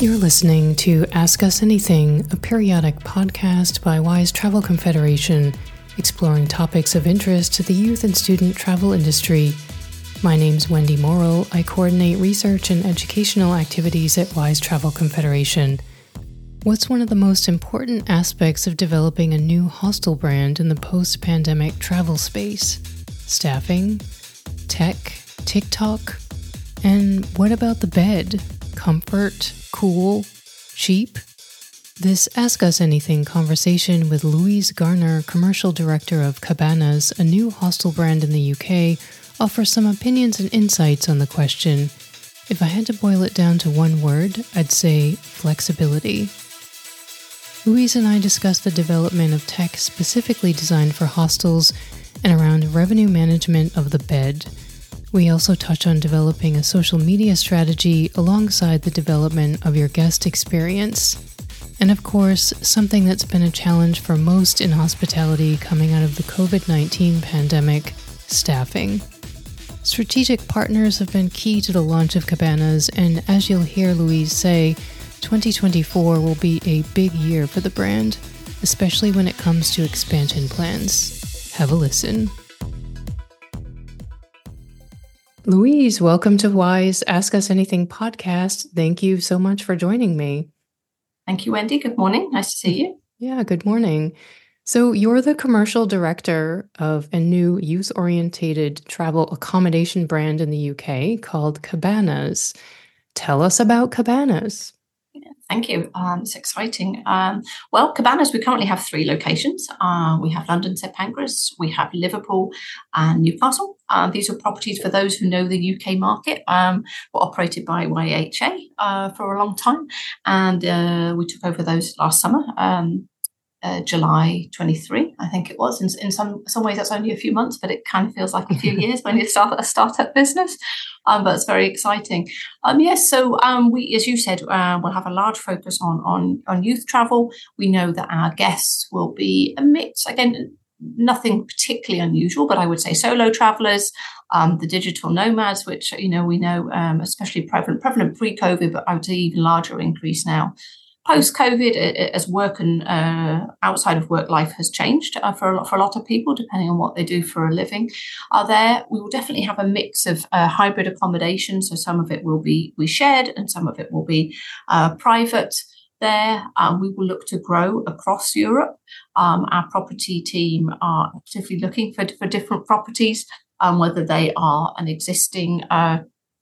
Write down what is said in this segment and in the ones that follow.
You're listening to Ask Us Anything, a periodic podcast by WYSE Travel Confederation, exploring topics of interest to the youth and student travel industry. My name's Wendy Morrill. I coordinate research and educational activities at WYSE Travel Confederation. What's one of the most important aspects of developing a new hostel brand in the post pandemic travel space? Staffing? Tech? TikTok? And what about the bed? Comfort? cool, cheap? This Ask Us Anything conversation with Louise Garner, commercial director of Kabannas, a new hostel brand in the UK, offers some opinions and insights on the question. If I had to boil it down to one word, I'd say flexibility. Louise and I discussed the development of tech specifically designed for hostels and around revenue management of the bed we also touch on developing a social media strategy alongside the development of your guest experience. And of course, something that's been a challenge for most in hospitality coming out of the COVID 19 pandemic staffing. Strategic partners have been key to the launch of Kabannas, and as you'll hear Louise say, 2024 will be a big year for the brand, especially when it comes to expansion plans. Have a listen. Louise, welcome to WYSE Ask Us Anything podcast. Thank you so much for joining me. Thank you, Wendy. Good morning. Nice to see you. Yeah, good morning. So, you're the commercial director of a new youth orientated travel accommodation brand in the UK called Kabannas. Tell us about Kabannas. Thank you. Um, it's exciting. Um, well, Kabannas, we currently have three locations. Uh, we have London St Pancras, we have Liverpool and Newcastle. Uh, these are properties for those who know the UK market. Um, were operated by YHA uh, for a long time, and uh, we took over those last summer. Um, uh, July 23, I think it was. In, in some some ways, that's only a few months, but it kind of feels like a few years when you start a startup business. Um, but it's very exciting. Um, yes, so um, we, as you said, uh, we'll have a large focus on on on youth travel. We know that our guests will be a mix. Again, nothing particularly unusual, but I would say solo travelers, um, the digital nomads, which you know we know um, especially prevalent prevalent pre-COVID, but I would say even larger increase now post COVID, as work and uh, outside of work life has changed uh, for a lot for a lot of people, depending on what they do for a living, are there. We will definitely have a mix of uh, hybrid accommodation. So some of it will be we shared, and some of it will be uh, private. There, um, we will look to grow across Europe. Um, our property team are actively looking for, for different properties, um, whether they are an existing uh,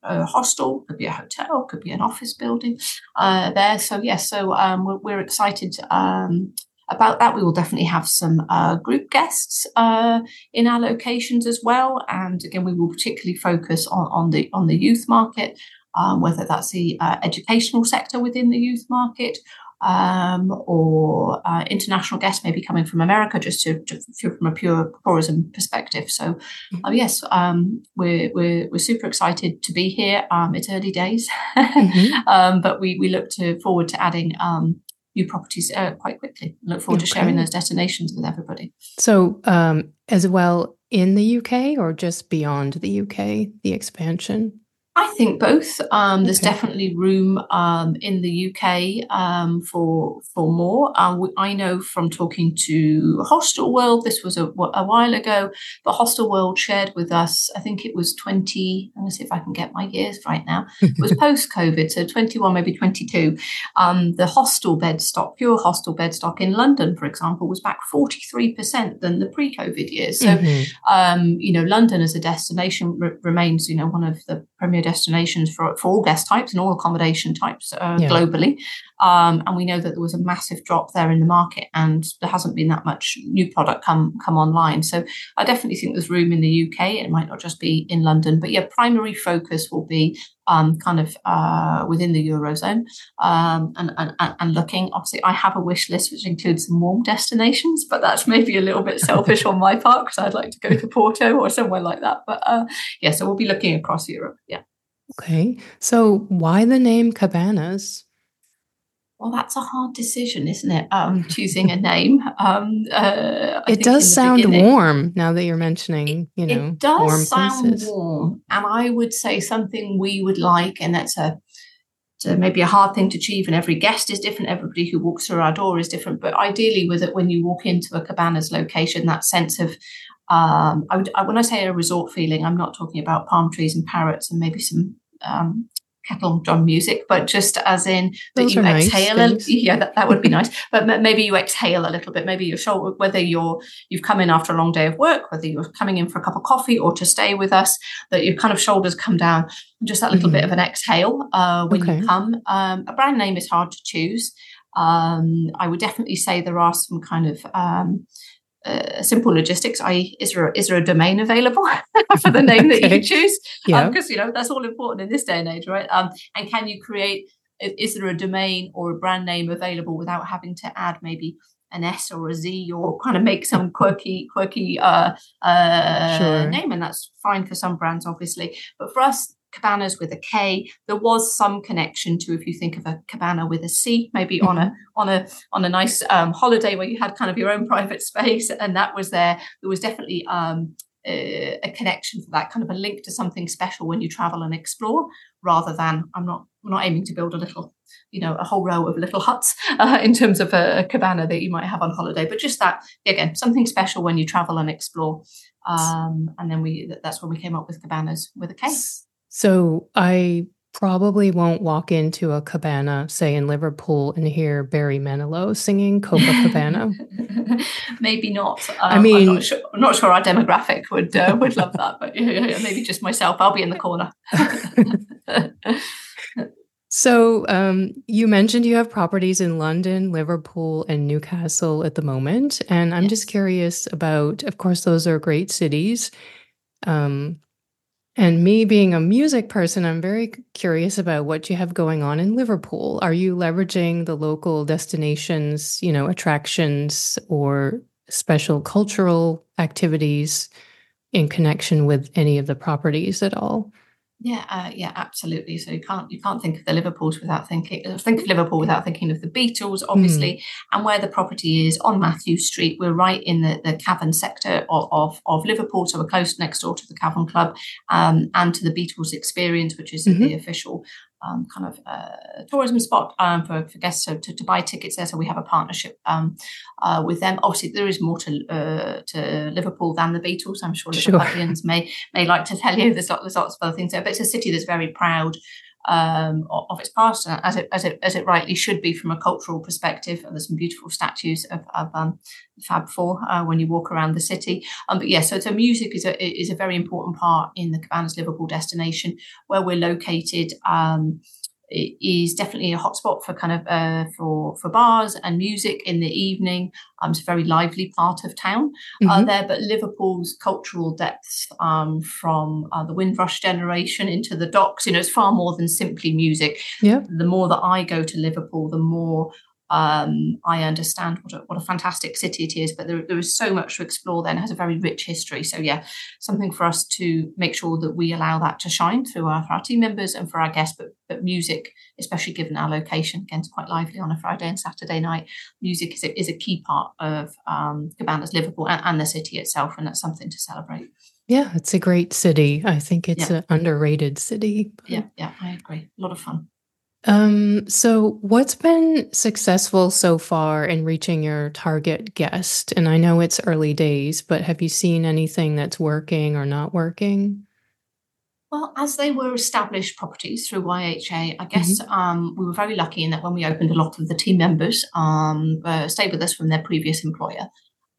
a hostel, could be a hotel, could be an office building uh, there. So yes, so um, we're, we're, excited um, about that. We will definitely have some uh, group guests uh, in our locations as well, and again, we will particularly focus on, on the on the youth market, um, whether that's the uh, educational sector within the youth market um, or uh, international guests maybe coming from America, just to, to from a pure tourism perspective. So, mm-hmm. uh, yes, um, we're, we're we're super excited to be here. Um, it's early days, mm-hmm. Um, but we we look to forward to adding um, new properties uh, quite quickly. Look forward okay. to sharing those destinations with everybody. So, um, as well in the UK or just beyond the UK, the expansion. I think both. Um, there's okay. definitely room um, in the UK um, for for more. Uh, I know from talking to Hostelworld, this was a, a, while ago, but Hostelworld shared with us. I think it was 20. I'm going to see if I can get my years right now. It was post COVID, so 21, maybe 22. Um, the hostel bed stock, pure hostel bed stock in London, for example, was back 43 percent than the pre-COVID years. So, mm-hmm. Um, you know, London as a destination re- remains, you know, one of the premier destinations for, for all guest types and all accommodation types uh, yeah. globally. Um, and we know that there was a massive drop there in the market, and there hasn't been that much new product come come online. So I definitely think there's room in the UK. It might not just be in London, but yeah, primary focus will be um, kind of uh, within the eurozone um, and, and, and looking. Obviously, I have a wish list which includes some warm destinations, but that's maybe a little bit selfish on my part because I'd like to go to Porto or somewhere like that. But uh, yeah, so we'll be looking across Europe. Yeah. Okay. So why the name Kabannas? well, that's a hard decision, isn't it? Um, choosing a name. Um, uh, it does sound warm now that you're mentioning, you know, it does warm sound places. warm, and I would say something we would like, and that's a maybe a hard thing to achieve, and every guest is different. Everybody who walks through our door is different. But ideally, with it, when you walk into a Kabannas location, that sense of um, I would, I, when I say a resort feeling, I'm not talking about palm trees and parrots and maybe some um, kettle drum music, but just as in that Those you exhale. nice a, yeah, that, that would be nice. But maybe you exhale a little bit. Maybe your shoulder, whether you're you've come in after a long day of work, whether you're coming in for a cup of coffee or to stay with us, that your kind of shoulders come down. Just that little mm-hmm. bit of an exhale uh, when okay. you come. Um, a brand name is hard to choose. Um, I would definitely say there are some kind of um, uh, simple logistics, i.e., is there is there a domain available for the name okay. that you choose? Yeah, because um, you know that's all important in this day and age, right? Um, and can you create? Is there a domain or a brand name available without having to add maybe an S or a Z or kind of make some quirky quirky uh, uh, sure. name? And that's fine for some brands, obviously, but for us, Kabannas with a K. There was some connection to if you think of a cabana with a C, maybe on a mm-hmm. on a on a nice um, holiday where you had kind of your own private space, and that was there. There was definitely um, a, a, connection for that kind of a link to something special when you travel and explore, rather than I'm not I'm not aiming to build a little you know a whole row of little huts uh, in terms of a, a, cabana that you might have on holiday, but just that again something special when you travel and explore. Um, and then we that's when we came up with Kabannas with a K. So I probably won't walk into a cabana, say in Liverpool, and hear Barry Manilow singing Copacabana. maybe not. Um, I mean, I'm not, sure, I'm not, sure, our demographic would uh, would love that, but yeah, yeah, maybe just myself. I'll be in the corner. so um, you mentioned you have properties in London, Liverpool, and Newcastle at the moment, and I'm yes. just curious about. Of course, those are great cities. Um, and me being a music person, I'm very curious about what you have going on in Liverpool. Are you leveraging the local destinations, you know, attractions or special cultural activities in connection with any of the properties at all? Yeah, uh, yeah, absolutely. So you can't you can't think of the Liverpools without thinking uh, think of Liverpool without thinking of the Beatles, obviously, mm. and where the property is on Mathew Street. We're right in the, the Cavern sector of, of, of Liverpool, so we're close next door to the Cavern Club um, and to the Beatles Experience, which is mm-hmm. the official um, kind of uh, tourism spot um, for, for guests to, to, to, buy tickets there. So we have a partnership um, uh, with them. Obviously, there is more to uh, to Liverpool than the Beatles. I'm sure Liverpoolians sure. may may like to tell you. There's, there's lots of other things there, but it's a city that's very proud um, of its past, as it as it as it rightly should be from a cultural perspective. And there's some beautiful statues of, of um, Fab Four uh, when you walk around the city. Um, but yeah, so, so music is a is a very important part in the Kabannas Liverpool destination where we're located. Um, is definitely a hotspot for kind of uh, for for bars and music in the evening. Um, it's a very lively part of town uh, mm-hmm. uh, there. But Liverpool's cultural depths um, from uh, the Windrush generation into the docks, you know, it's far more than simply music. Yeah. The more that I go to Liverpool, the more um, I understand what a, what a fantastic city it is, but there, there is so much to explore there and has a very rich history. So, yeah, something for us to make sure that we allow that to shine through our, for our team members and for our guests. But, but music, especially given our location, again, it's quite lively on a Friday and Saturday night. Music is a, is a key part of um, Kabannas Liverpool and, and the city itself, and that's something to celebrate. Yeah, it's a great city. I think it's yeah. an underrated city. Yeah, yeah, I agree. A lot of fun. Um, so what's been successful so far in reaching your target guest? And I know it's early days, but have you seen anything that's working or not working? Well, as they were established properties through YHA, I guess mm-hmm. um, we were very lucky in that when we opened, a lot of the team members um, uh, stayed with us from their previous employer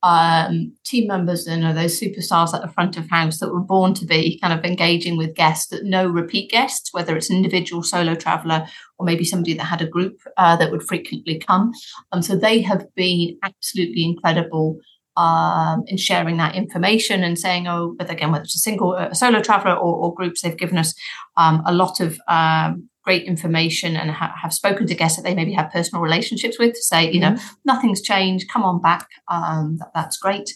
um, team members and know, those superstars at the front of house that were born to be kind of engaging with guests that know repeat guests, whether it's an individual solo traveler or maybe somebody that had a group uh, that would frequently come. Um, so they have been absolutely incredible um, in sharing that information and saying, oh, but again, whether it's a single, solo traveler or, or groups, they've given us um, a lot of um, great information and ha- have spoken to guests that they maybe have personal relationships with to say, you know, mm-hmm. nothing's changed, come on back. Um, that, that's great.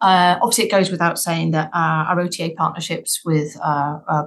Uh, obviously, it goes without saying that uh, our OTA partnerships with uh, uh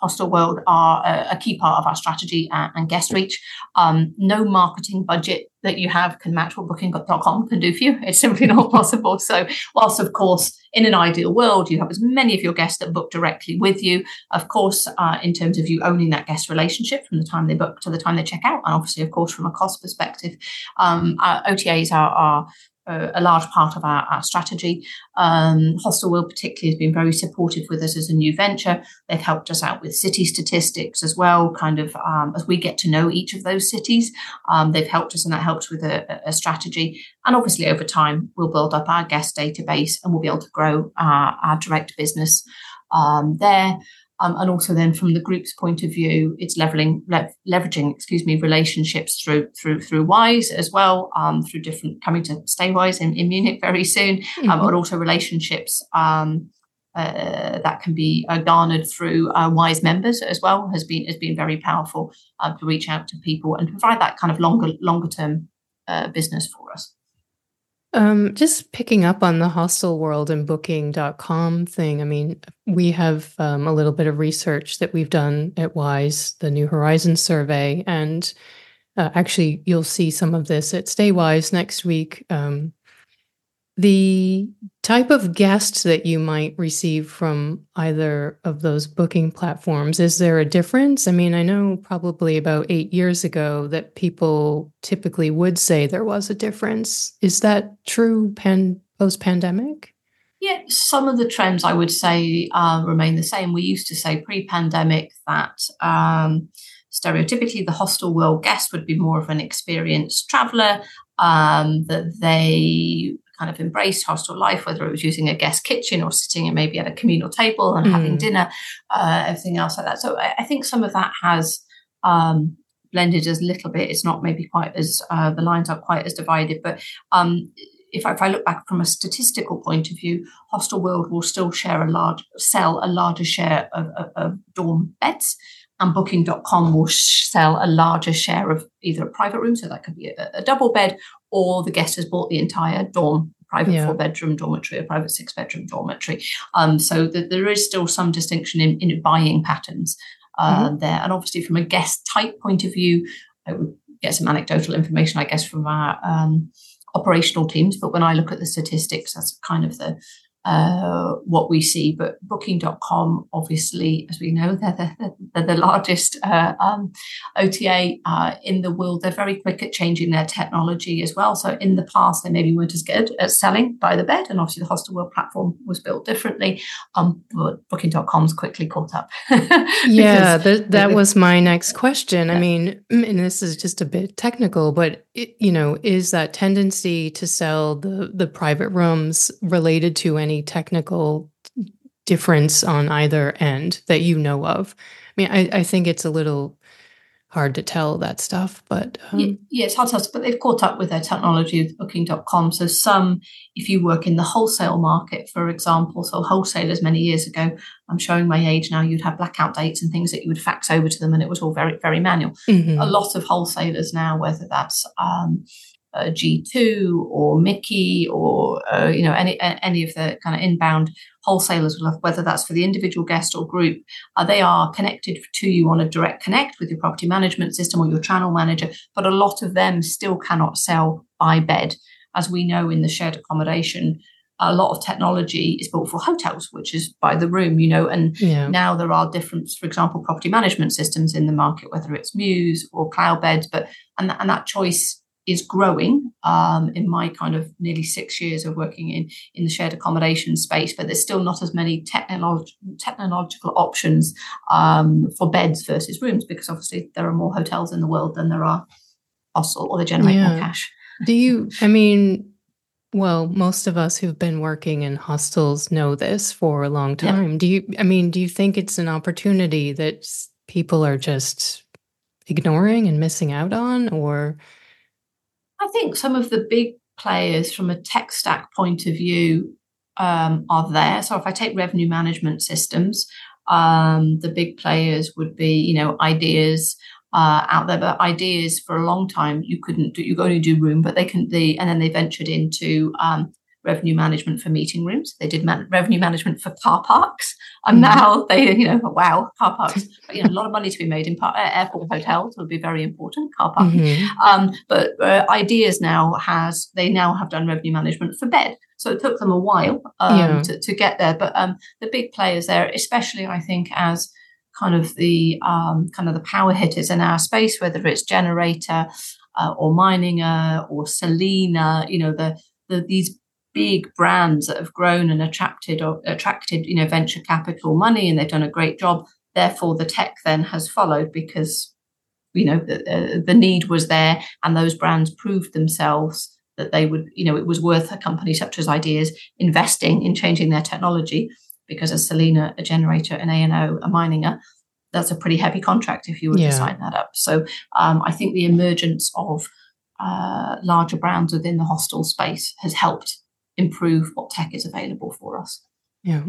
Booking.com Hostelworld are a, a, key part of our strategy and, and guest reach. Um, no marketing budget that you have can match what booking.com can do for you. It's simply not possible. So, whilst, of course, in an ideal world, you have as many of your guests that book directly with you, of course, uh, in terms of you owning that guest relationship from the time they book to the time they check out, and obviously, of course, from a cost perspective, um, OTAs are, are a large part of our, our strategy. Um, Hostelworld particularly has been very supportive with us as a new venture. They've helped us out with city statistics as well, kind of um, as we get to know each of those cities. Um, they've helped us and that helps with a, a, strategy. And obviously over time, we'll build up our guest database and we'll be able to grow our, our direct business um, there. Um, and also then from the group's point of view, it's leveling, le- leveraging, excuse me, relationships through through through WYSE as well, um, through different coming to stay WYSE in, in Munich very soon, um, mm-hmm. um, but also relationships um, uh, that can be uh, garnered through uh, WYSE members as well has been has been very powerful uh, to reach out to people and provide that kind of longer longer term uh, business for us. Um, just picking up on the Hostelworld and booking.com thing. I mean, we have um, a little bit of research that we've done at WYSE, the New Horizons survey. And uh, actually, you'll see some of this at StayWYSE next week. Um, the type of guests that you might receive from either of those booking platforms, is there a difference? I mean, I know probably about eight years ago that people typically would say there was a difference. Is that true pan- post pandemic? Yeah, some of the trends I would say uh, remain the same. We used to say pre pandemic that. Um, stereotypically the Hostelworld guest would be more of an experienced traveler um, that they kind of embraced hostel life, whether it was using a guest kitchen or sitting maybe at a communal table and mm. having dinner, uh, everything else like that. So I, I think some of that has um, blended as a little bit. It's not maybe quite as uh, the lines are quite as divided, but um, if I, if I, look back from a statistical point of view, Hostelworld will still share a large sell a larger share of, of, of dorm beds, and Booking.com will sell a larger share of either a private room, so that could be a, a double bed, or the guest has bought the entire dorm private yeah. four bedroom dormitory or private six bedroom dormitory. Um, so the, there is still some distinction in, in buying patterns uh, mm-hmm. there. And obviously, from a guest type point of view, I would get some anecdotal information, I guess, from our um, operational teams. But when I look at the statistics, that's kind of the uh, what we see. But Booking.com, obviously, as we know, they're the, they're the largest uh, um, OTA uh, in the world. They're very quick at changing their technology as well. So in the past, they maybe weren't as good at selling by the bed, and obviously the Hostelworld platform was built differently. Um, but Booking.com's quickly caught up. yeah, that, that was my next question. Yeah. I mean, and this is just a bit technical, but it, you know, is that tendency to sell the the private rooms related to any technical difference on either end that you know of? I mean, I, I think it's a little hard to tell that stuff, but um... yeah, yeah, it's hard to tell. But they've caught up with their technology with Booking.com. So some, if you work in the wholesale market, for example, so wholesalers many years ago, I'm showing my age now. You'd have blackout dates and things that you would fax over to them, and it was all very very manual. Mm-hmm. A lot of wholesalers now, whether that's um, uh, G2 or Miki or uh, you know any any of the kind of inbound wholesalers will have, whether that's for the individual guest or group, uh, they are connected to you on a direct connect with your property management system or your channel manager. But a lot of them still cannot sell by bed, as we know in the shared accommodation. A lot of technology is built for hotels, which is by the room, you know, and yeah. now there are different, for example, property management systems in the market, whether it's Mews or Cloudbeds, but and, and that choice is growing um, in my kind of nearly six years of working in in the shared accommodation space, but there's still not as many technolog- technological options um, for beds versus rooms because obviously there are more hotels in the world than there are hostel or they generate yeah. more cash. Do you? I mean. Well, most of us who've been working in hostels know this for a long time. Yeah. Do you, I mean, do you think it's an opportunity that people are just ignoring and missing out on? Or I think some of the big players from a tech stack point of view um, are there. So if I take revenue management systems, um, the big players would be, you know, IDeaS uh, out there. But IDeaS for a long time you couldn't do. You could only do room, but they can. The and then they ventured into um, revenue management for meeting rooms. They did man- revenue management for car parks, and mm-hmm. now they, you know, wow, car parks. But, you know, a lot of money to be made in par- airport hotels would be very important. Car parking, mm-hmm. um, but uh, IDeaS now has they now have done revenue management for bed. So it took them a while um, yeah. to, to get there. But um, the big players there, especially I think as kind of the um, kind of the power hitters in our space, whether it's generator uh, or Meininger or Selina, you know, the, the these big brands that have grown and attracted or attracted, you know, venture capital money, and they've done a great job. Therefore, the tech then has followed because you know the, uh, the need was there, and those brands proved themselves that they would, you know, it was worth a company such as IDeaS investing in changing their technology because a Selina, a generator, an A&O, a Meininger, that's a pretty heavy contract if you were yeah. to sign that up. So um, I think the emergence of uh, larger brands within the hostel space has helped improve what tech is available for us. Yeah.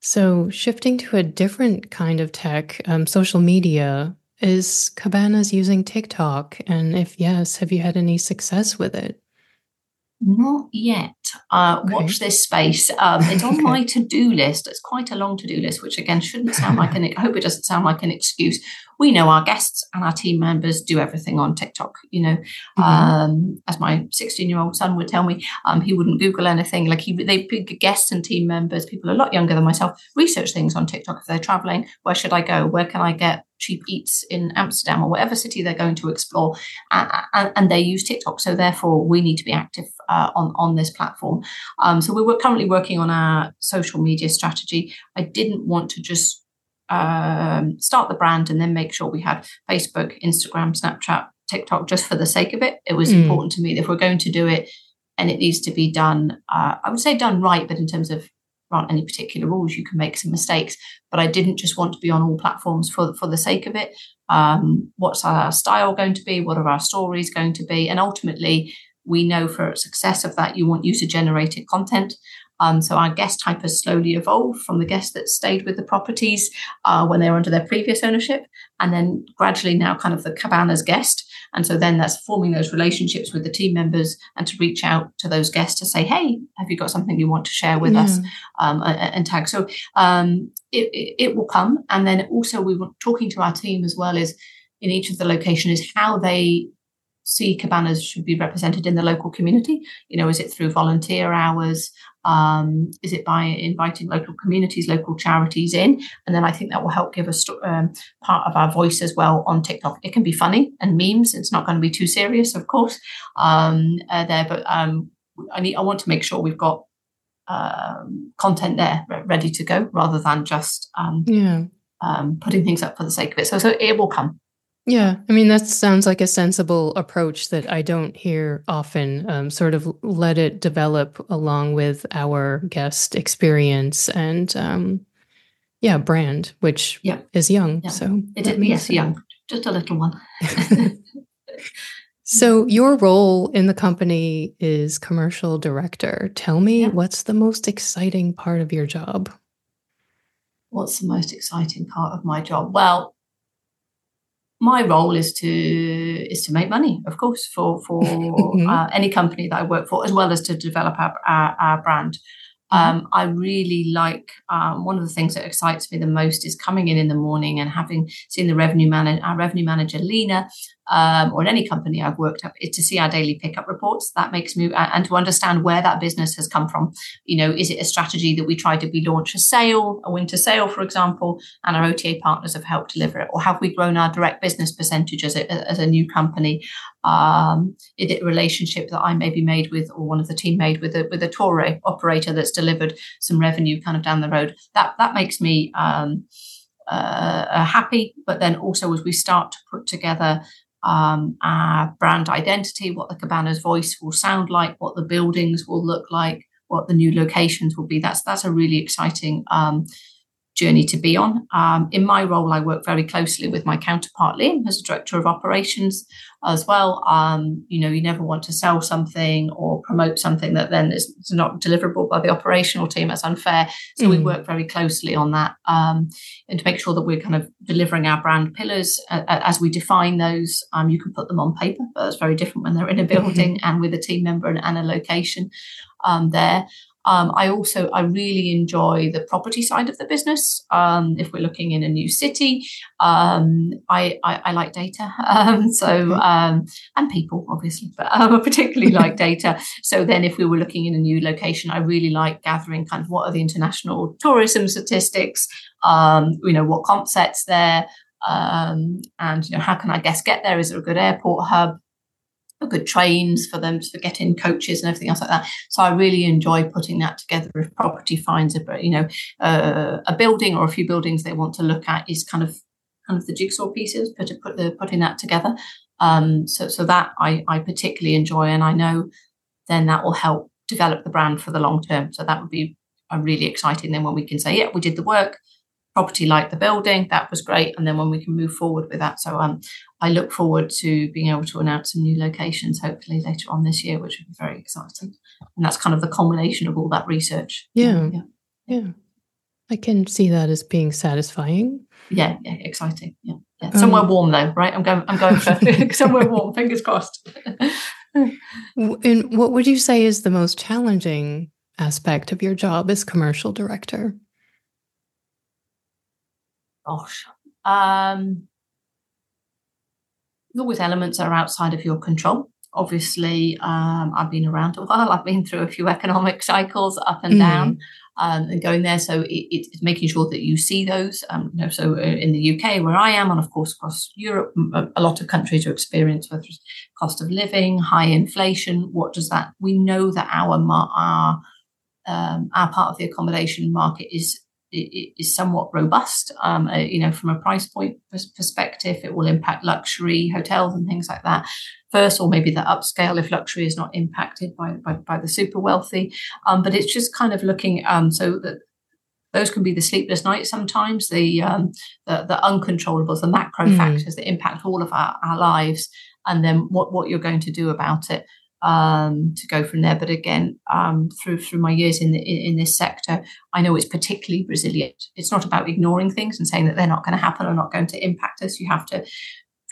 So shifting to a different kind of tech, um, social media, is Kabannas using TikTok? And if yes, have you had any success with it? Not yet. Uh, okay. Watch this space. Um, it's on my to-do list. It's quite a long to-do list, which again shouldn't sound like an. I hope it doesn't sound like an excuse. We know our guests and our team members do everything on TikTok. You know, mm-hmm. um, as my 16-year-old son would tell me, um, he wouldn't Google anything. Like he, they pick guests and team members, people a lot younger than myself, research things on TikTok if they're traveling. Where should I go? Where can I get cheap eats in Amsterdam or whatever city they're going to explore, and, and, and they use TikTok. So therefore, we need to be active uh, on on this platform. Um, so we're currently working on our social media strategy. I didn't want to just um, start the brand and then make sure we had Facebook, Instagram, Snapchat, TikTok just for the sake of it. It was mm. important to me that if we're going to do it and it needs to be done, uh, I would say done right, but in terms of aren't any particular rules. You can make some mistakes, but I didn't just want to be on all platforms for for the sake of it. Um, what's our style going to be? What are our stories going to be? And ultimately, we know for success of that, you want user generated content. Um, so our guest type has slowly evolved from the guests that stayed with the properties uh, when they were under their previous ownership, and then gradually now kind of the Kabannas guest. And so then that's forming those relationships with the team members and to reach out to those guests to say, hey, have you got something you want to share with yeah. us um, and tag? So um, it, it, it, will come. And then also we were talking to our team as well is in each of the location is how they see Kabannas should be represented in the local community. You know, is it through volunteer hours? Um, is it by inviting local communities, local charities in? And then I think that will help give us um, part of our voice as well on TikTok. It can be funny and memes. It's not going to be too serious, of course, um, uh, there. But um, I need. I want to make sure we've got um, content there ready to go, rather than just um, yeah. putting things up for the sake of it. So, so it will come. Yeah, I mean, that sounds like a sensible approach that I don't hear often. Um, sort of let it develop along with our guest experience and, um, yeah, brand, which yeah. is young. Yeah. So it is, yes, young, just a little one. so your role in the company is commercial director. Tell me, yeah. what's the most exciting part of your job? What's the most exciting part of my job? Well, my role is to is to make money, of course, for for mm-hmm. uh, any company that I work for, as well as to develop our, our, our brand. Mm-hmm. Um, I really like um, one of the things that excites me the most is coming in in the morning and having seen the revenue manager, our revenue manager Lena, um, or in any company I've worked at, to see our daily pickup reports. That makes me and to understand where that business has come from. You know, is it a strategy that we tried to be launch a sale, a winter sale, for example, and our OTA partners have helped deliver it, or have we grown our direct business percentage as a, as a new company? Um, is it a relationship that I maybe made with, or one of the team made with a with a tour operator that's delivered some revenue kind of down the road? That that makes me. Um, uh, happy, but then also as we start to put together um, our brand identity, what the Cabana's voice will sound like, what the buildings will look like, what the new locations will be. That's that's a really exciting um, journey to be on. Um, in my role, I work very closely with my counterpart, Liam, as director of operations as well. Um, you know, you never want to sell something or promote something that then is not deliverable by the operational team. That's unfair. So mm. we work very closely on that um, and to make sure that we're kind of delivering our brand pillars uh, as we define those. Um, you can put them on paper, but it's very different when they're in a building mm-hmm. and with a team member and, and a location. um, there. Um, I also I really enjoy the property side of the business. Um, if we're looking in a new city, um, I, I, I like data. Um, so um, and people obviously, but um, I particularly like data. So then, if we were looking in a new location, I really like gathering kind of what are the international tourism statistics. you know what comp sets there. and you know how can I guess get there? Is there a good airport hub? Good trains for them for getting coaches and everything else like that. So I really enjoy putting that together. If property finds a you know uh, a building or a few buildings they want to look at, is kind of kind of the jigsaw pieces, put put the putting that together. Um, so so that I I particularly enjoy, and I know then that will help develop the brand for the long term. So that would be a really exciting. Then when we can say, yeah, we did the work, property like the building. That was great. And then when we can move forward with that. So um, I look forward to being able to announce some new locations hopefully later on this year, which would be very exciting. And that's kind of the culmination of all that research. Yeah. Yeah. yeah. I can see that as being satisfying. Yeah, yeah, exciting. Yeah. yeah. Somewhere um, warm though, right? I'm going I'm going for somewhere warm, fingers crossed. and what would you say is the most challenging aspect of your job as commercial director? Gosh, um, always elements that are outside of your control. Obviously, um, I've been around a while. I've been through a few economic cycles up and mm-hmm. down. Um, and going there. So it, it's making sure that you see those. Um, you know, so uh, in the UK, where I am, and of course across Europe, a lot of countries are experiencing it's cost of living, high inflation. What does that? We know that our our um, our part of the accommodation market is is somewhat robust. Um, uh, you know, from a price point perspective, it will impact luxury hotels and things like that first, or maybe the upscale if luxury is not impacted by by, by the super wealthy. Um, but it's just kind of looking um, so that those can be the sleepless nights sometimes, the um, the, the uncontrollables, the macro mm. factors that impact all of our, our lives, and then what what you're going to do about it um, to go from there. But again, um, through through my years in, the, in, this sector, I know it's particularly resilient. It's not about ignoring things and saying that they're not going to happen or not going to impact us. You have to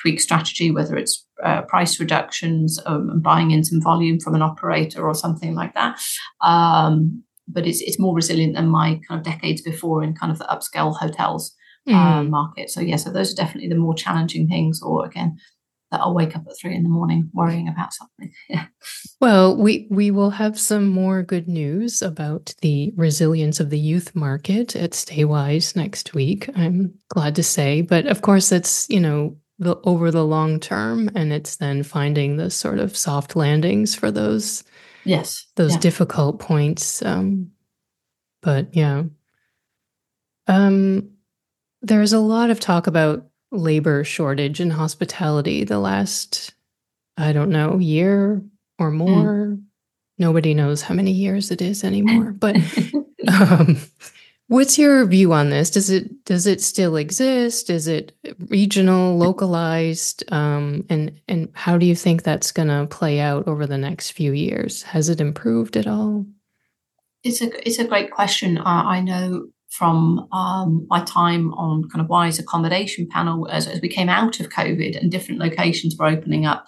tweak strategy, whether it's uh, price reductions um, and buying in some volume from an operator or something like that. Um, but it's it's more resilient than my kind of decades before in kind of the upscale hotels mm. uh, market. So yeah, so those are definitely the more challenging things. Or again, that I'll wake up at three in the morning worrying about something. Yeah. Well, we we will have some more good news about the resilience of the youth market at StayWYSE next week. I'm glad to say, but of course, it's you know the over the long term, and it's then finding the sort of soft landings for those yes those yeah. difficult points. Um, but yeah, um, there's a lot of talk about labor shortage in hospitality the last, I don't know, year or hmm. more. Mm. Nobody knows how many years it is anymore. But um, what's your view on this? Does it does it still exist? Is it regional, localized? Um, and and how do you think that's going to play out over the next few years? Has it improved at all? It's a it's a great question. Uh, I know from um, my time on kind of WYSE accommodation panel as, as we came out of COVID and different locations were opening up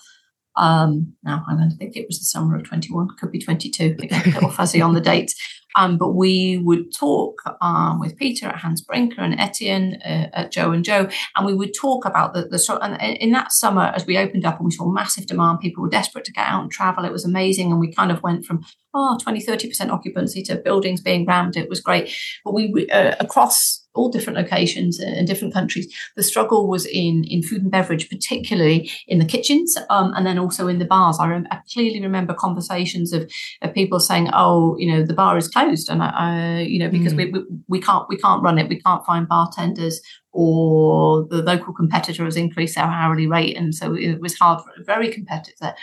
um, now to think it was the summer of 21, could be 22. Again, a little fuzzy on the dates. Um, but we would talk um, with Peter at Hans Brinker and Etienne uh, at Joe and Joe, and we would talk about the, the and in that summer as we opened up and we saw massive demand, people were desperate to get out and travel. It was amazing, and we kind of went from oh 20, 30 percent occupancy to buildings being rammed. It was great, but we uh, across all different locations in different countries. The struggle was in in food and beverage, particularly in the kitchens, um, and then also in the bars. I, rem- I, clearly remember conversations of, of people saying, "Oh, you know, the bar is closed," and I, I you know, because mm. we, we, we can't we can't run it, we can't find bartenders, or the local competitor has increased our hourly rate, and so it was hard, very competitive there.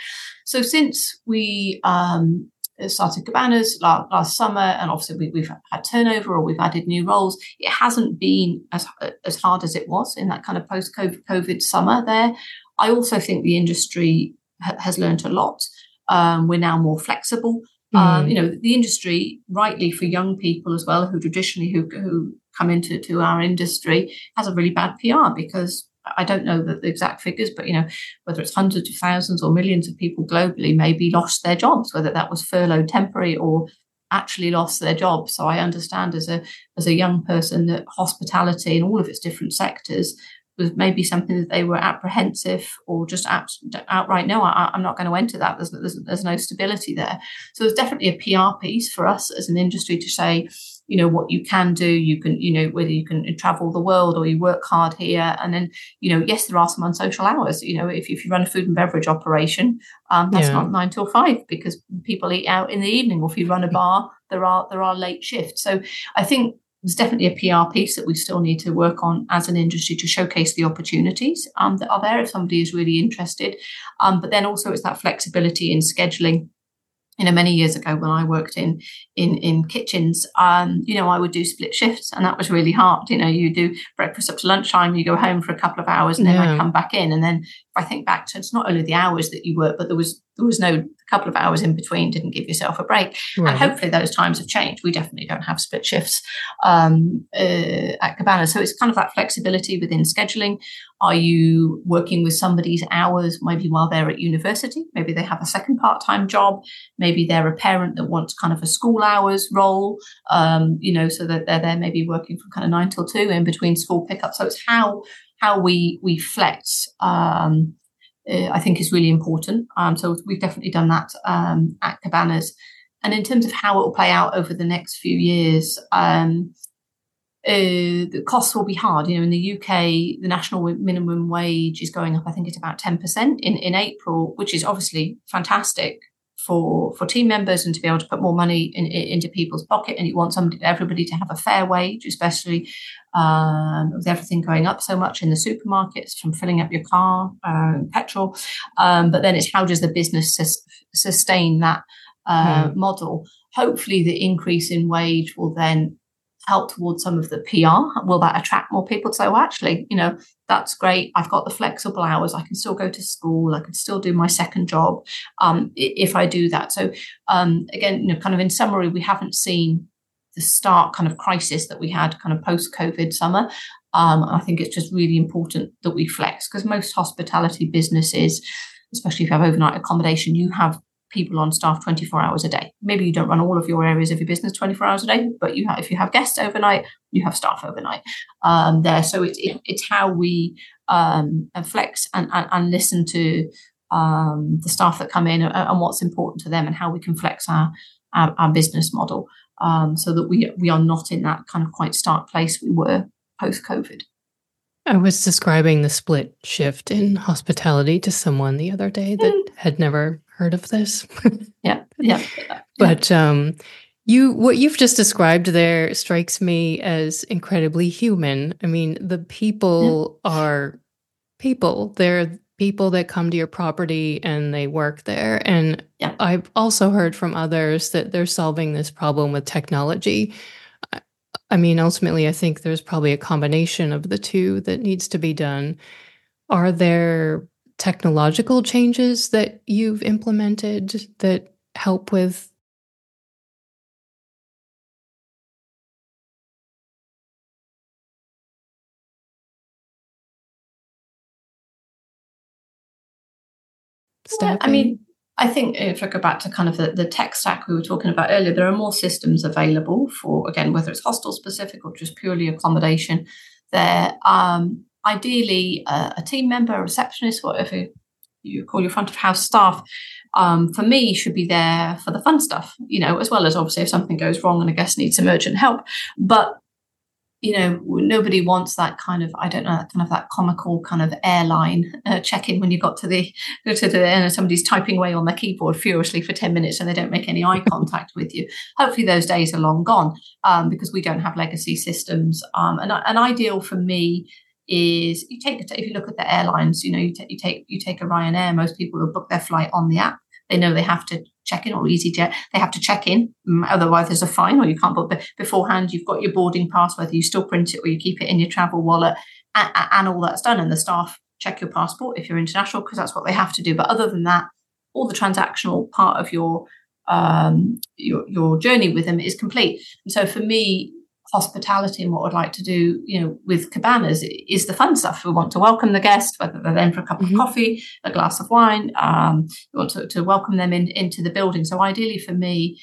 So since we um, started Kabannas last, last summer, and obviously we, have had turnover or we've added new roles. It hasn't been as as hard as it was in that kind of post COVID summer. There, I also think the industry ha- has learned a lot. Um, we're now more flexible. Mm. Um, you know, the industry, rightly for young people as well, who traditionally who who come into to our industry, has a really bad PR because I don't know the, the exact figures, but you know, whether it's hundreds of thousands or millions of people globally maybe lost their jobs, whether that was furloughed temporary or actually lost their job. So I understand as a as a young person that hospitality and all of its different sectors was maybe something that they were apprehensive or just out, outright no I, am not going to enter that. There's, there's, there's no stability there. So there's definitely a pr piece for us as an industry to say you know what you can do. You can you know whether you can travel the world or you work hard here. And then you know yes there are some unsocial hours. You know if, if you run a food and beverage operation um, that's yeah. not nine till five because people eat out in the evening. Or if you run a bar there are there are late shifts. So i think there's definitely a PR piece that we still need to work on as an industry to showcase the opportunities um, that are there if somebody is really interested. Um, but then also it's that flexibility in scheduling you know many years ago when i worked in in in kitchens um you know i would do split shifts and that was really hard you know you do breakfast up to lunchtime you go home for a couple of hours and then yeah. i come back in and then if i think back to it's not only the hours that you work but there was there was no couple of hours in between didn't give yourself a break. Right. and hopefully those times have changed. We definitely don't have split shifts um, uh, at cabana. So it's kind of that flexibility within scheduling. Are you working with somebody's hours maybe while they're at university? Maybe they have a second part-time job. Maybe they're a parent that wants kind of a school hours role um, you know so that they're there maybe working from kind of nine till two in between school pickup. So it's how how we we flex um, uh, I think is really important. Um, so we've definitely done that um, at Kabannas. And in terms of how it will play out over the next few years, um, uh, the costs will be hard. You know, in the UK, the national minimum wage is going up. I think it's about ten percent in in April, which is obviously fantastic for for team members and to be able to put more money in, in, into people's pocket. And you want somebody, everybody to have a fair wage, especially um, with everything going up so much in the supermarkets from filling up your car, uh, petrol. Um, but then it's how does the business sus- sustain that uh, mm. model? Hopefully, the increase in wage will then help towards some of the PR? Will that attract more people to say, well, actually, you know, that's great. I've got the flexible hours. I can still go to school. I can still do my second job um, if I do that. So um, again, you know, kind of in summary, we haven't seen the stark kind of crisis that we had kind of post COVID summer. Um, I think it's just really important that we flex because most hospitality businesses, especially if you have overnight accommodation, you have people on staff 24 hours a day. Maybe you don't run all of your areas of your business 24 hours a day, but you have, if you have guests overnight, you have staff overnight um, there. So it's it, it's how we um, flex and, and, and listen to um, the staff that come in and, and, what's important to them and how we can flex our our, our business model um, so that we we are not in that kind of quite stark place we were post COVID. I was describing the split shift in hospitality to someone the other day that mm. had never heard of this. yeah, yeah. But um, you, what you've just described there strikes me as incredibly human. I mean, the people yeah. are people. They're people that come to your property and they work there. And yeah. I've also heard from others that they're solving this problem with technology. I mean, ultimately, I think there's probably a combination of the two that needs to be done. Are there technological changes that you've implemented that help with I mean, I think if I go back to kind of the, the tech stack we were talking about earlier, there are more systems available for, again, whether it's hostel specific or just purely accommodation there. Um, ideally uh, a team member, a receptionist, whatever you call your front of house staff, um, for me should be there for the fun stuff, you know, as well as obviously if something goes wrong and a guest needs some urgent help. But you know, nobody wants that kind of, I don't know that kind of that comical kind of airline uh, check-in when you got to the, to the end and somebody's typing away on their keyboard furiously for 10 minutes and they don't make any eye contact with you. Hopefully those days are long gone um, because we don't have legacy systems. Um, and an ideal for me is you take if you look at the airlines, you know, you, t- you take you take a Ryanair. Most people will book their flight on the app. They know they have to check in, or EasyJet. They have to check in, mm, otherwise there's a fine, or you can't book beforehand. You've got your boarding pass, whether you still print it or you keep it in your travel wallet, and, and all that's done. And the staff check your passport if you're international because that's what they have to do. But other than that, all the transactional part of your um, your your journey with them is complete. And so for me, hospitality and what I'd like to do, you know, with Kabannas is the fun stuff. We want to welcome the guest, whether they're in for a cup mm-hmm. of coffee, a glass of wine. Um, we want to, to welcome them in, into the building. So ideally for me,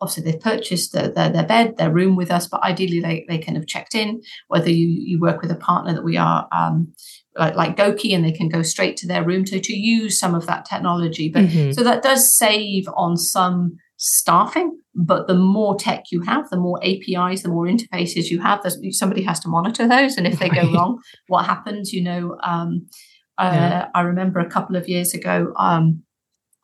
obviously they've purchased the, their, their bed, their room with us, but ideally they, they kind of checked in, whether you, you work with a partner that we are um, like, like Goki and they can go straight to their room to, to use some of that technology. But mm-hmm. so that does save on some staffing but the more tech you have the more apis the more interfaces you have somebody has to monitor those. And if they go wrong what happens you know um, uh, i remember a couple of years ago um,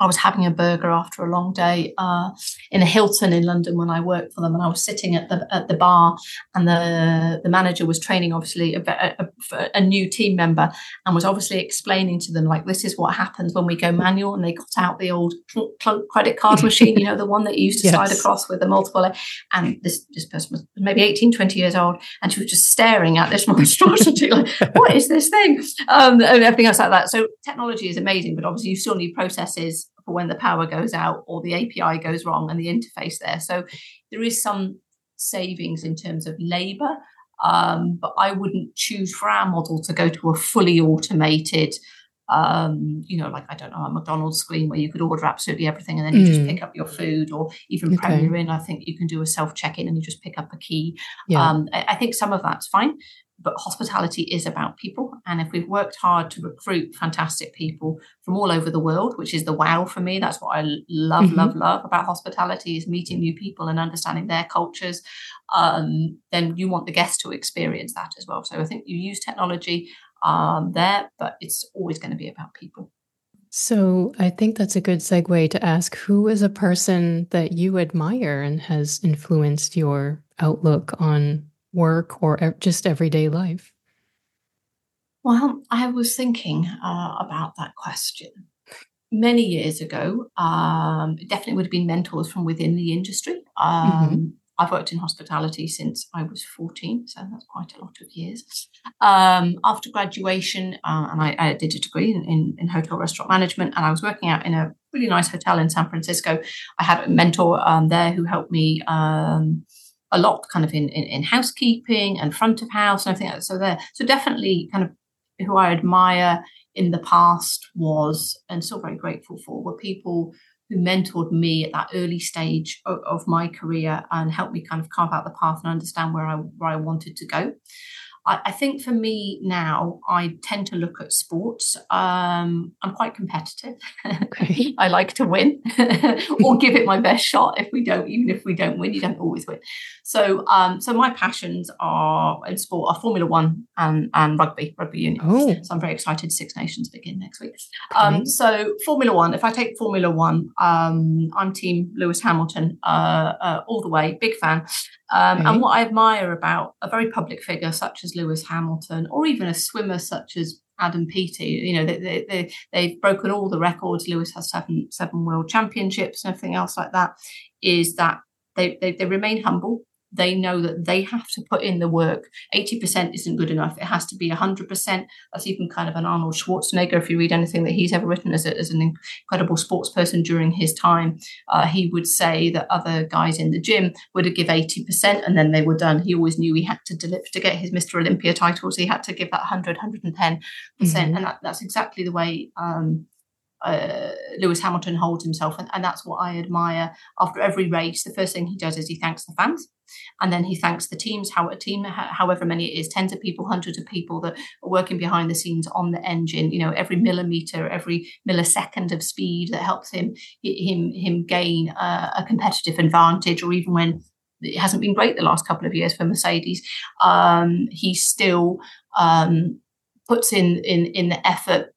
I was having a burger after a long day uh, in a Hilton in London when I worked for them, and I was sitting at the at the bar, and the the manager was training obviously a, a, a, new team member, and was obviously explaining to them like this is what happens when we go manual, and they got out the old credit card machine, you know, the one that you used to yes. slide across with the multiple, and this this person was maybe 18, 20 years old, and she was just staring at this monstrosity like what is this thing, um, and everything else like that. So technology is amazing, but obviously you still need processes when the power goes out or the API goes wrong and the interface there. So there is some savings in terms of labor, um, but I wouldn't choose for our model to go to a fully automated. Um, you know, like I don't know, a McDonald's screen where you could order absolutely everything and then you mm. just pick up your food, or even okay. Premier Inn. I think you can do a self check in and you just pick up a key. Yeah. Um, I, I think some of that's fine, but hospitality is about people. And if we've worked hard to recruit fantastic people from all over the world, which is the wow for me, that's what I love, mm-hmm. love, love about hospitality is meeting new people and understanding their cultures. Um, then you want the guest to experience that as well. So I think you use technology um, there, but it's always going to be about people. So I think that's a good segue to ask who is a person that you admire and has influenced your outlook on work or just everyday life? Well, I was thinking uh, about that question many years ago. Um, it definitely would have been mentors from within the industry. Um, mm-hmm. I've worked in hospitality since I was 14, so that's quite a lot of years. Um, after graduation, uh, and I, I, did a degree in, in, in, hotel restaurant management, and I was working out in a really nice hotel in San Francisco. I had a mentor um, there who helped me um, a lot kind of in, in, in housekeeping and front of house and everything. So there, so definitely kind of who I admire in the past was and still very grateful for were people who mentored me at that early stage of, of, my career and helped me kind of carve out the path and understand where I where I wanted to go. I, I think for me now, I tend to look at sports. Um, I'm quite competitive. Okay. I like to win or give it my best shot. If we don't, even if we don't win, you don't always win. So, um, so my passions are in sport are Formula One and and rugby, rugby union. Oh. So I'm very excited. Six Nations begin next week. Um, so Formula One. If I take Formula One, um, I'm Team Lewis Hamilton uh, uh, all the way. Big fan. Um, And what I admire about a very public figure such as Lewis Hamilton, or even a swimmer such as Adam Peaty, you know, they, they, they've broken all the records. Lewis has seven, seven world championships and everything else like that, is that they, they, they remain humble they know that they have to put in the work. 80% isn't good enough. It has to be 100%. That's even kind of an Arnold Schwarzenegger. If you read anything that he's ever written as, a, as an incredible sports person during his time, uh, he would say that other guys in the gym would give 80% and then they were done. He always knew he had to deliver to get his Mr. Olympia titles. He had to give that 100, 110%. Mm-hmm. And that, that's exactly the way um, uh, Lewis Hamilton holds himself, and, and, that's what I admire. After every race, the first thing he does is he thanks the fans, and then he thanks the teams, how a team, however many it is, tens of people, hundreds of people that are working behind the scenes on the engine. You know, every millimeter, every millisecond of speed that helps him him him gain a, a competitive advantage, or even when it hasn't been great the last couple of years for Mercedes, um, he still um, puts in in in the effort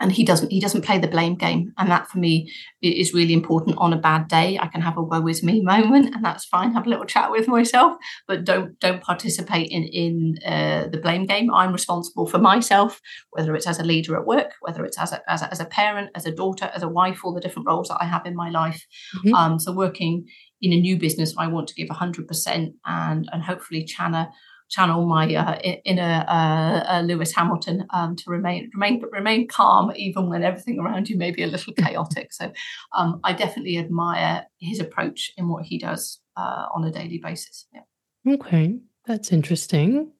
and he doesn't he doesn't play the blame game. And that for me is really important on a bad day. I can have a woe is me moment and that's fine. Have a little chat with myself but don't don't participate in in uh, the blame game. I'm responsible for myself whether it's as a leader at work whether it's as a, as a, as a parent as a daughter as a wife all the different roles that i have in my life. Mm-hmm. um, so working in a new business i want to give 100% and and hopefully channel channel my uh, inner uh, uh, Lewis Hamilton um, to remain remain remain calm even when everything around you may be a little chaotic. So um, I definitely admire his approach in what he does uh, on a daily basis. Yeah. Okay, that's interesting.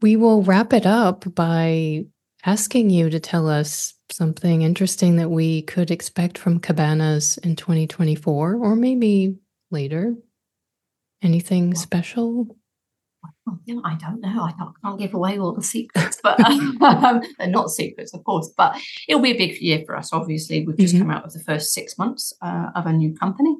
We will wrap it up by asking you to tell us something interesting that we could expect from Kabannas in 2024 or maybe later. Anything special? Well, yeah, I don't know. I can't, can't, give away all the secrets, but um, they're not secrets, of course. But it'll be a big year for us. Obviously, we've just mm-hmm. come out of the first six months uh, of a new company.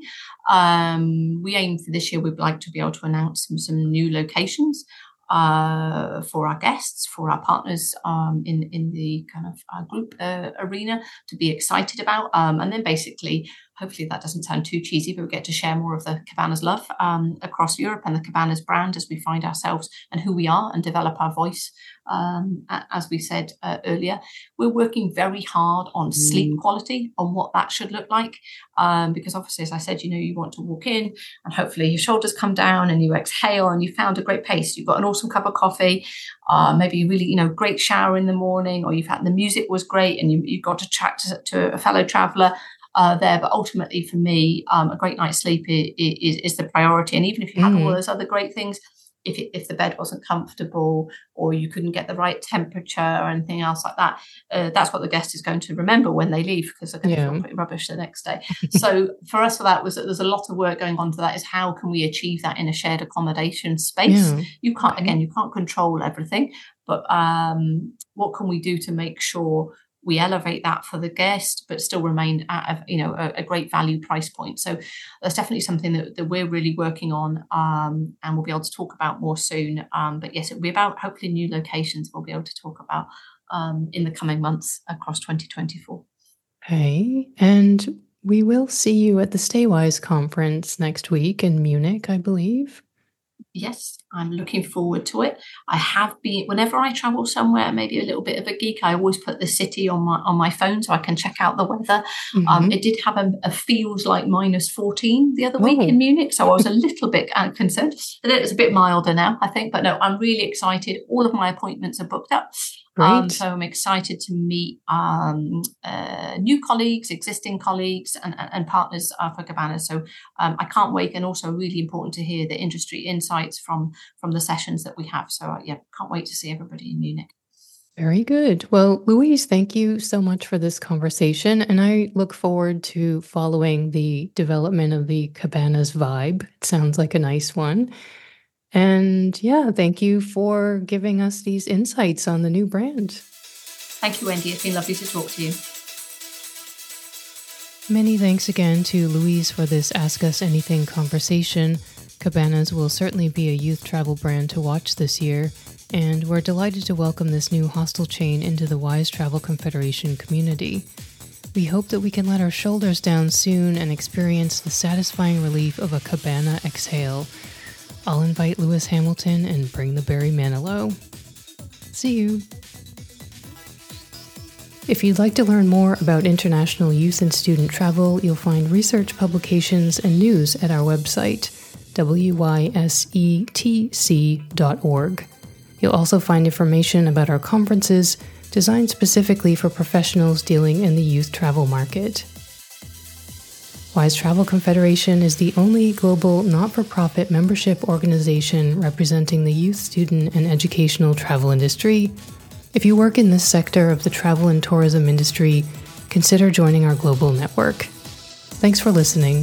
Um, we aim for this year. We'd like to be able to announce some, some new locations uh, for our guests, for our partners um, in in the kind of uh, group uh, arena to be excited about, um, and then basically hopefully that doesn't sound too cheesy, but we get to share more of the Kabannas love um, across Europe and the Kabannas brand as we find ourselves and who we are and develop our voice. Um, as we said uh, earlier, we're working very hard on mm. sleep quality, on what that should look like. Um, because obviously, as I said, you know, you want to walk in and hopefully your shoulders come down and you exhale and you found a great pace. You've got an awesome cup of coffee, uh, maybe you really, you know, great shower in the morning, or you've had the music was great and you, you got to chat to, to a fellow traveler uh, there. But ultimately, for me, um, a great night's sleep is, is, is, the priority. And even if you have mm. all those other great things, if, it, if the bed wasn't comfortable or you couldn't get the right temperature or anything else like that, uh, that's what the guest is going to remember when they leave because they're going yeah. to feel pretty rubbish the next day. so for us, for that was that there's a lot of work going on to that. Is how can we achieve that in a shared accommodation space? Yeah. You can't again, you can't control everything, but um, what can we do to make sure we elevate that for the guest, but still remain at a, you know a, a great value price point. So that's definitely something that, that we're really working on, um, and we'll be able to talk about more soon. Um, but yes, it'll be about hopefully new locations. We'll be able to talk about um, in the coming months across 2024. Okay, and we will see you at the StayWYSE conference next week in Munich, I believe yes, I'm looking forward to it. I have been whenever I travel somewhere, maybe a little bit of a geek. I always put the city on my on my phone so I can check out the weather. Um, mm-hmm. Um, it did have a, a, feels like minus 14 the other week oh. in Munich, so I was a little bit uh, concerned. It's a bit milder now, I think, but no, I'm really excited. All of my appointments are booked up. Um, so I'm excited to meet um, uh, new colleagues, existing colleagues, and, and partners uh, for Cabana. So um, I can't wait, and also really important to hear the industry insights from from the sessions that we have. So uh, yeah, can't wait to see everybody in Munich. Very good. Well, Louise, thank you so much for this conversation. And I look forward to following the development of the Kabannas vibe. It sounds like a nice one. And yeah, thank you for giving us these insights on the new brand. Thank you, Wendy. It's been lovely to talk to you. Many thanks again to Louise for this Ask Us Anything conversation. Kabannas will certainly be a youth travel brand to watch this year, and we're delighted to welcome this new hostel chain into the WYSE Travel Confederation community. We hope that we can let our shoulders down soon and experience the satisfying relief of a cabana exhale I'll invite Lewis Hamilton and bring the Barry Manilow. See you. If you'd like to learn more about international youth and student travel, you'll find research publications and news at our website, wysetc.org. You'll also find information about our conferences designed specifically for professionals dealing in the youth travel market. WYSE Travel Confederation is the only global not for profit membership organization representing the youth, student, and educational travel industry. If you work in this sector of the travel and tourism industry, consider joining our global network. Thanks for listening